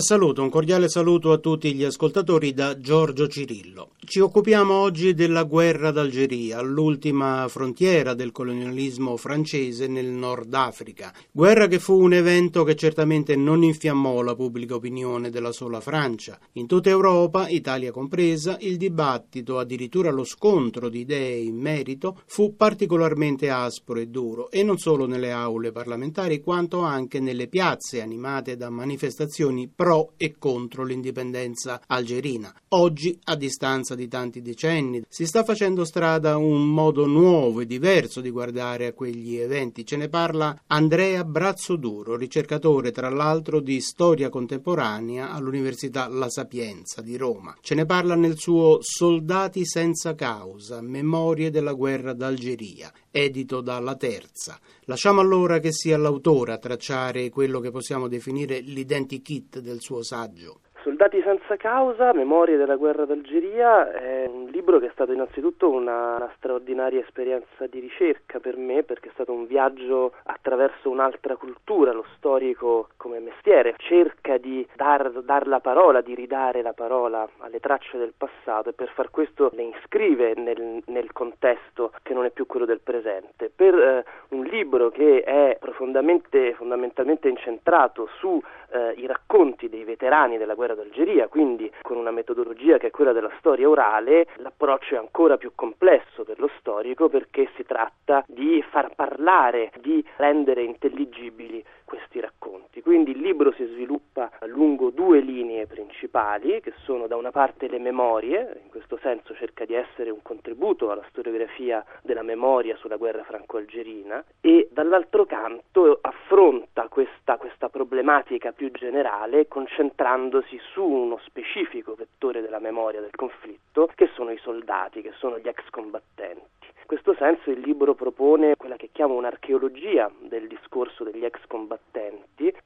Saluto, un cordiale saluto a tutti gli ascoltatori da Giorgio Cirillo. Ci occupiamo oggi della guerra d'Algeria, l'ultima frontiera del colonialismo francese nel Nord Africa. Guerra che fu un evento che certamente non infiammò la pubblica opinione della sola Francia. In tutta Europa, Italia compresa, il dibattito, addirittura lo scontro di idee in merito, fu particolarmente aspro e duro, e non solo nelle aule parlamentari, quanto anche nelle piazze animate da manifestazioni pro e contro l'indipendenza algerina. Oggi, a distanza di tanti decenni, si sta facendo strada un modo nuovo e diverso di guardare a quegli eventi. Ce ne parla Andrea Brazzoduro, ricercatore tra l'altro di storia contemporanea all'Università La Sapienza di Roma. Ce ne parla nel suo Soldati senza causa, memorie della guerra d'Algeria edito dalla Terza. Lasciamo allora che sia l'autore a tracciare quello che possiamo definire l'identikit del suo saggio. Soldati senza causa, Memorie della guerra d'Algeria è un libro che è stato innanzitutto una, una, straordinaria esperienza di ricerca per me perché è stato un viaggio attraverso un'altra cultura, lo storico come mestiere cerca di dar, dar la parola, di ridare la parola alle tracce del passato e per far questo le iscrive nel, nel contesto che non è più quello del presente. Per eh, un libro che è profondamente, fondamentalmente incentrato sui eh, racconti dei veterani della guerra d'Algeria, quindi con una metodologia che è quella della storia orale, l'approccio è ancora più complesso per lo storico perché si tratta di far parlare, di rendere intelligibili questi racconti. Quindi il libro si sviluppa lungo due linee principali, che sono da una parte le memorie, in questo senso cerca di essere un contributo alla storiografia della memoria sulla guerra franco-algerina, e dall'altro canto affronta questa, questa problematica più generale concentrandosi su uno specifico vettore della memoria del conflitto, che sono i soldati, che sono gli ex combattenti. In questo senso il libro propone quella che chiamo un'archeologia del discorso degli ex combattenti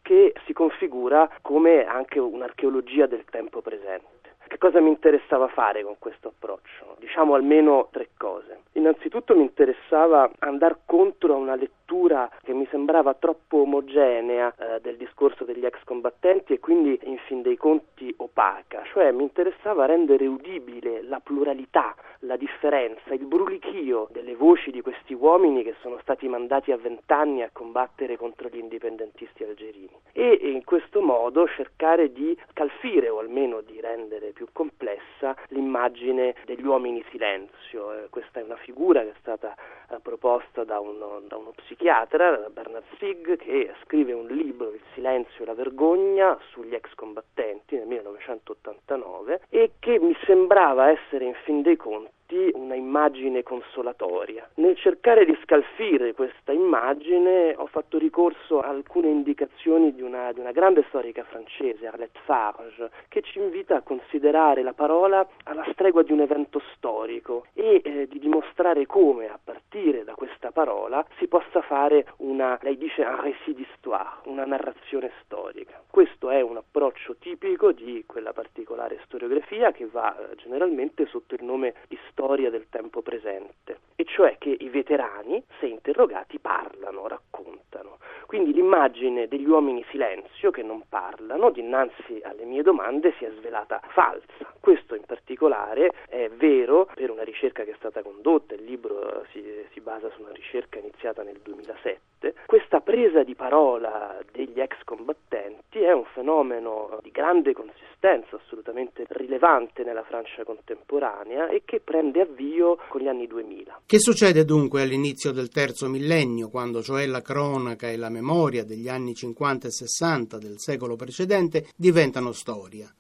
che si configura come anche un'archeologia del tempo presente. Che cosa mi interessava fare con questo approccio? Diciamo almeno tre cose. Innanzitutto mi interessava andare contro una lettura che mi sembrava troppo omogenea eh, del discorso degli ex combattenti e quindi in fin dei conti opaca, cioè mi interessava rendere udibile la pluralità, la differenza, il brulichio delle voci di questi uomini che sono stati mandati a vent'anni a combattere contro gli indipendentisti algerini e in questo modo cercare di scalfire o almeno di rendere più complessa l'immagine degli uomini silenzio. Eh, questa è una figura che è stata eh, proposta da uno, da uno psichiatra, Bernard Sigg, che scrive un libro, Il silenzio e la vergogna, sugli ex combattenti nel 1989 e che mi sembrava essere in fin dei conti una immagine consolatoria. Nel cercare di scalfire questa immagine ho fatto ricorso a alcune indicazioni di una, di una grande storica francese, Arlette Farge, che ci invita a considerare la parola alla stregua di un evento storico e eh, di dimostrare come a partire da questa parola si possa fare una, lei dice, un récit d'histoire, una narrazione storica. Questo è un approccio tipico di quella particolare storiografia che va eh, generalmente sotto il nome di storia del tempo presente, e cioè che i veterani, se interrogati, parlano, raccontano. Quindi l'immagine degli uomini silenzio che non parlano dinanzi alle mie domande si è svelata falsa. Questo in particolare è vero per una ricerca che è stata condotta, il libro si, si basa su una ricerca iniziata nel 2007. Questa presa di parola degli ex combattenti è un fenomeno di grande consistenza, assolutamente rilevante nella Francia contemporanea e che prende avvio con gli anni 2000. Che succede dunque all'inizio del terzo millennio, quando cioè la cronaca e la memoria degli anni 50 e 60 del secolo precedente diventano storia?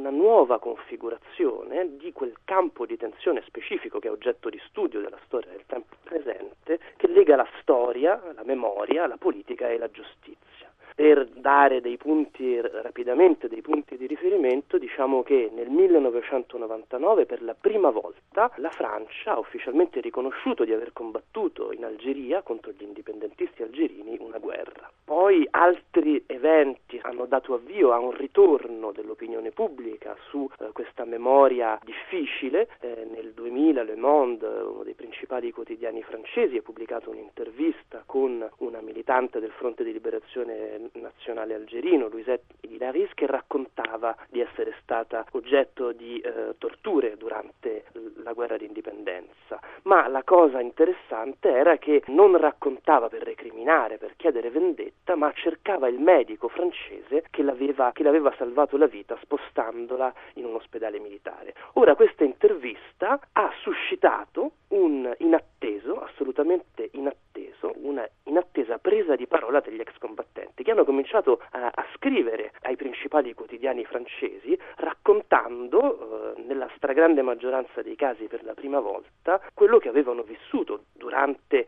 Una nuova configurazione di quel campo di tensione specifico che è oggetto di studio della storia del tempo presente, che lega la storia, la memoria, la politica e la giustizia. Per dare dei punti rapidamente, dei punti di riferimento, diciamo che nel 1999 per la prima volta la Francia ha ufficialmente riconosciuto di aver combattuto in Algeria contro gli indipendentisti algerini una guerra. Poi altri eventi hanno dato avvio a un ritorno dell'opinione pubblica su eh, questa memoria difficile. Eh, nel 2000 Le Monde, uno dei principali quotidiani francesi, ha pubblicato un'intervista con una militante del Fronte di Liberazione Nazionale Algerino, Louisette Hilaris, che raccontava di essere stata oggetto di eh, torture durante la guerra d'indipendenza. Ma la cosa interessante era che non raccontava per recriminare, per chiedere vendetta, ma cercava il medico francese che l'aveva, che l'aveva salvato la vita spostandola in un ospedale militare. Ora questa intervista ha suscitato un inatteso, assolutamente inatteso, una inattesa presa di parola degli ex combattenti che hanno cominciato a, a scrivere ai principali quotidiani francesi raccontando eh, nella stragrande maggioranza dei casi per la prima volta quello che avevano vissuto durante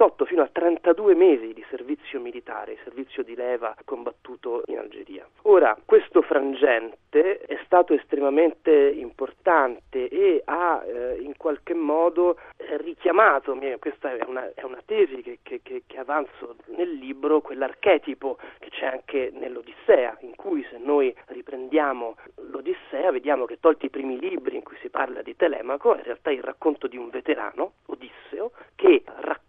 28 fino a 32 mesi di servizio militare, servizio di leva combattuto in Algeria. Ora, questo frangente è stato estremamente importante e ha eh, in qualche modo richiamato, questa è una, è una tesi che, che, che, avanzo nel libro, quell'archetipo che c'è anche nell'Odissea, in cui se noi riprendiamo l'Odissea vediamo che tolti i primi libri in cui si parla di Telemaco, in realtà il racconto di un veterano, Odisseo, che racconta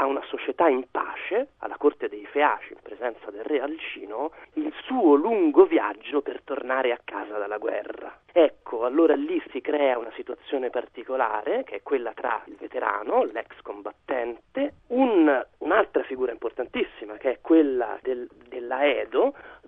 a una società in pace, alla corte dei Feaci, in presenza del re Alcino, il suo lungo viaggio per tornare a casa dalla guerra. Ecco, allora lì si crea una situazione particolare, che è quella tra il veterano, l'ex combattente, un, un'altra figura importantissima, che è quella del,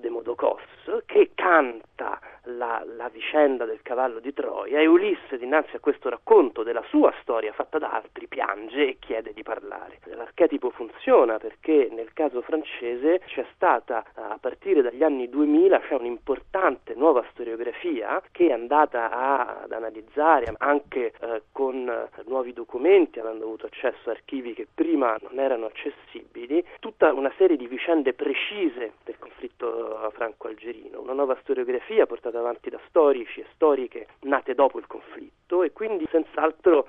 dell'Aedo, Demodocos, che canta la, la, vicenda del cavallo di Troia e Ulisse dinanzi a questo racconto della sua storia fatta da altri piange e chiede di parlare. L'archetipo funziona perché nel caso francese c'è stata a partire dagli anni 2000 c'è un'importante nuova storiografia che è andata a, ad analizzare anche eh, con eh, nuovi documenti, avendo avuto accesso a archivi che prima non erano accessibili, tutta una serie di vicende precise del conflitto franco-algerino, una nuova storiografia portata avanti da storici e storiche nate dopo il conflitto e quindi senz'altro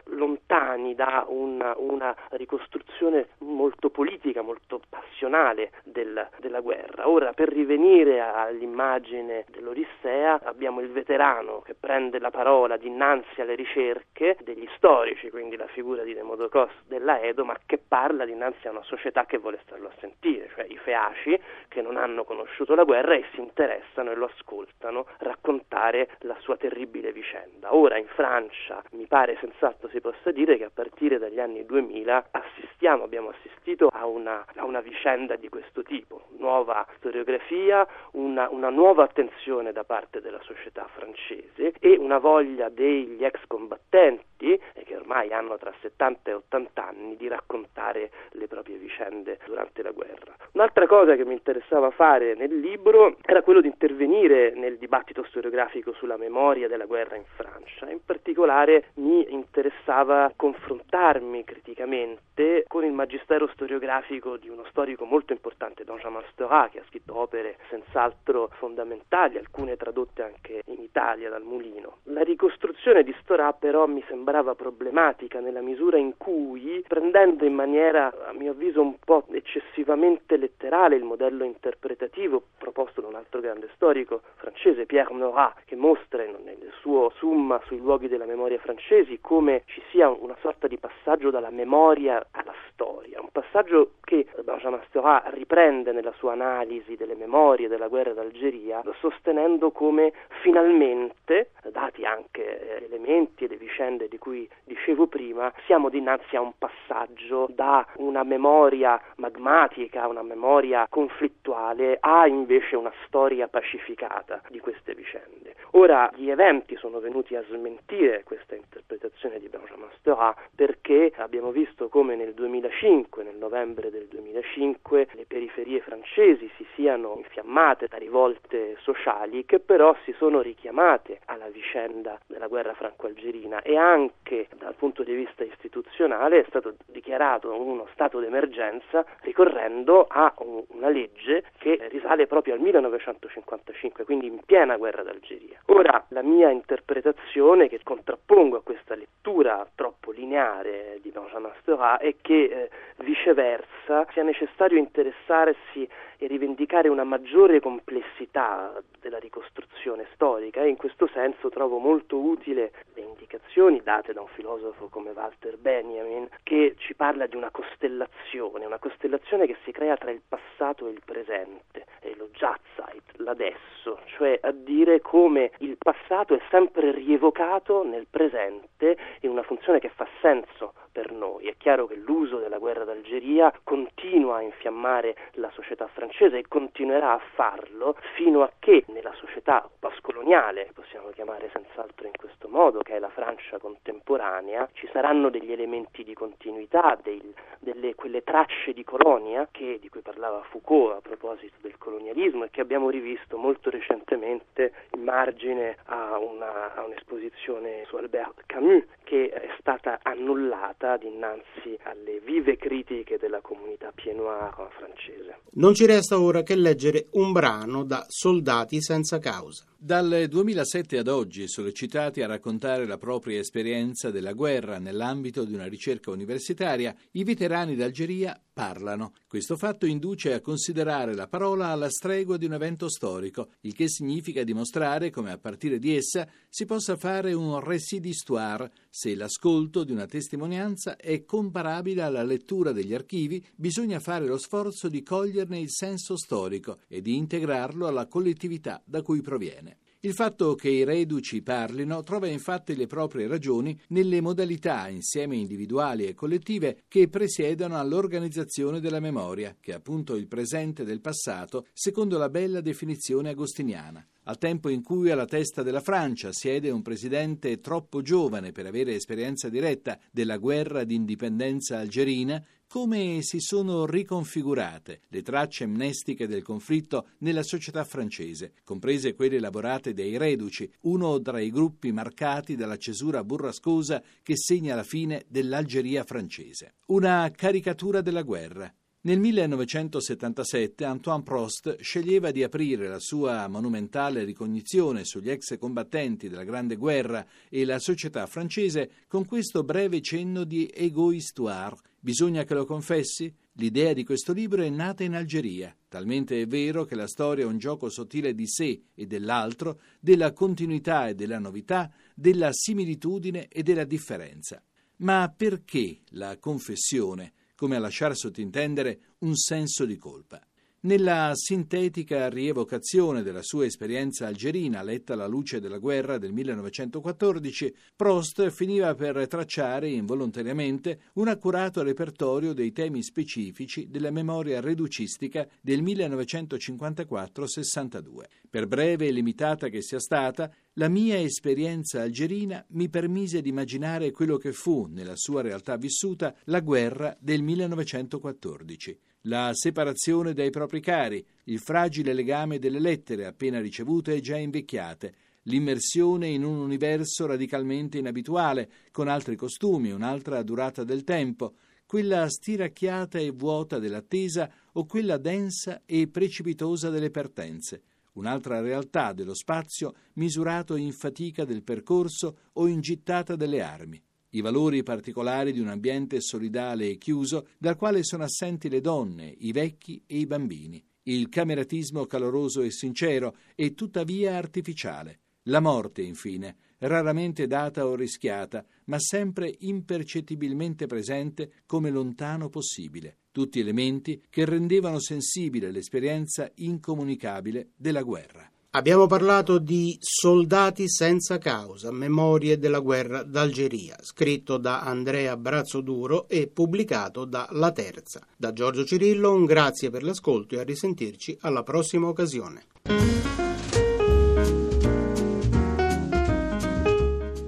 lontani da una, una ricostruzione molto politica, molto passionale del, della guerra. Ora, per rivenire all'immagine dell'Odissea, abbiamo il veterano che prende la parola dinanzi alle ricerche degli storici, quindi la figura di Demodocos della Edo, ma che parla dinanzi a una società che vuole starlo a sentire, cioè i feaci che non hanno conosciuto la guerra e si interessano e lo ascoltano raccontare la sua terribile vicenda. Ora in Francia mi pare senz'altro si possa dire che a partire dagli anni 2000 assistiamo, abbiamo assistito a una, a una vicenda di questo tipo, nuova storiografia, una, una nuova attenzione da parte della società francese e una voglia degli ex combattenti, eh, che ormai hanno tra 70 e 80 anni, di raccontare le proprie vicende durante la guerra. Un'altra cosa che mi interessava fare nel libro era quello di intervenire nel dibattito storiografico sulla memoria della guerra in Francia. In particolare mi interessava confrontarmi criticamente con il magistero storiografico di uno storico molto importante, Benjamin Stora, che ha scritto opere senz'altro fondamentali, alcune tradotte anche in Italia dal Mulino. La ricostruzione di Stora però mi sembrava problematica nella misura in cui, prendendo in maniera a mio avviso un po' eccessivamente letterale il modello interpretativo proposto da un altro grande storico francese, Pierre Nora, che mostra nel suo Summa sui luoghi della memoria francesi come ci sia una sorta di passaggio dalla memoria alla storia, un passaggio che Benjamin Stora riprende nella sua analisi delle memorie della guerra d'Algeria, sostenendo come finalmente, dati anche gli elementi e le vicende di cui dicevo prima, siamo dinanzi a un passaggio da una memoria magmatica, una memoria conflittuale, a invece una storia pacificata di queste vicende. Ora, gli eventi sono venuti a smentire questa interpretazione di Benjamin Stora perché abbiamo visto come nel 2005, nel novembre del 2005, le periferie francesi si siano infiammate da rivolte sociali che però si sono richiamate alla vicenda della guerra franco-algerina e anche dal punto di vista istituzionale è stato dichiarato uno stato d'emergenza ricorrendo a una legge che risale proprio al 1955, quindi in piena guerra d'Algeria. Ora la mia interpretazione che contrappongo a questa lettura troppo lineare di Benjamin Stora è che eh, viceversa sia necessario interessarsi e rivendicare una maggiore complessità della ricostruzione storica e in questo senso trovo molto utile le indicazioni date da un filosofo come Walter Benjamin che ci parla di una costellazione, una costellazione che si crea tra il passato e il presente, e lo Jazzeit, l'adesso, cioè a dire come il passato è sempre rievocato nel presente in una funzione che fa senso per noi. È chiaro che l'uso della guerra d'Algeria continua a infiammare la società francese e continuerà a farlo fino a che nella società postcoloniale, possiamo chiamare senz'altro in questo modo, che è la Francia contemporanea, ci saranno degli elementi di continuità, dei, delle, quelle tracce di colonia che, di cui parlava Foucault a proposito del colonialismo e che abbiamo rivisto molto recentemente in margine a, una, a un'esposizione su Albert Camus che è stata annullata dinanzi alle vive critiche della comunità pied noir francese. Non ci resta ora che leggere un brano da Soldati senza causa. Dal 2007 ad oggi, sollecitati a raccontare la propria esperienza della guerra nell'ambito di una ricerca universitaria, i veterani d'Algeria parlano. Questo fatto induce a considerare la parola alla stregua di un evento storico, il che significa dimostrare come a partire di essa si possa fare un récit d'histoire se l'ascolto di una testimonianza è comparabile alla lettura degli archivi, bisogna fare lo sforzo di coglierne il senso storico e di integrarlo alla collettività da cui proviene. Il fatto che i reduci parlino trova infatti le proprie ragioni nelle modalità, insieme individuali e collettive, che presiedono all'organizzazione della memoria, che è appunto il presente del passato, secondo la bella definizione agostiniana. Al tempo in cui alla testa della Francia siede un presidente troppo giovane per avere esperienza diretta della guerra d'indipendenza algerina, come si sono riconfigurate le tracce amnestiche del conflitto nella società francese, comprese quelle elaborate dai reduci, uno tra i gruppi marcati dalla cesura burrascosa che segna la fine dell'Algeria francese. Una caricatura della guerra, nel 1977 Antoine Prost sceglieva di aprire la sua monumentale ricognizione sugli ex combattenti della Grande Guerra e la società francese con questo breve cenno di ego-histoire. Bisogna che lo confessi? L'idea di questo libro è nata in Algeria, talmente è vero che la storia è un gioco sottile di sé e dell'altro, della continuità e della novità, della similitudine e della differenza. Ma perché la confessione? come a lasciar sottintendere un senso di colpa. Nella sintetica rievocazione della sua esperienza algerina, letta alla luce della guerra del 1914, Prost finiva per tracciare involontariamente un accurato repertorio dei temi specifici della memoria reducistica del 1954-62. Per breve e limitata che sia stata, la mia esperienza algerina mi permise di immaginare quello che fu, nella sua realtà vissuta, la guerra del 1914 la separazione dai propri cari, il fragile legame delle lettere appena ricevute e già invecchiate, l'immersione in un universo radicalmente inabituale, con altri costumi, un'altra durata del tempo, quella stiracchiata e vuota dell'attesa o quella densa e precipitosa delle partenze, un'altra realtà dello spazio misurato in fatica del percorso o in gittata delle armi i valori particolari di un ambiente solidale e chiuso dal quale sono assenti le donne, i vecchi e i bambini, il cameratismo caloroso e sincero e tuttavia artificiale, la morte, infine, raramente data o rischiata, ma sempre impercettibilmente presente come lontano possibile, tutti elementi che rendevano sensibile l'esperienza incomunicabile della guerra. Abbiamo parlato di Soldati senza causa, memorie della guerra d'Algeria, scritto da Andrea Brazzoduro e pubblicato da La Terza. Da Giorgio Cirillo un grazie per l'ascolto e a risentirci alla prossima occasione.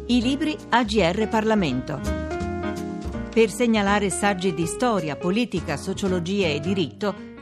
I libri AGR Parlamento. Per segnalare saggi di storia, politica, sociologia e diritto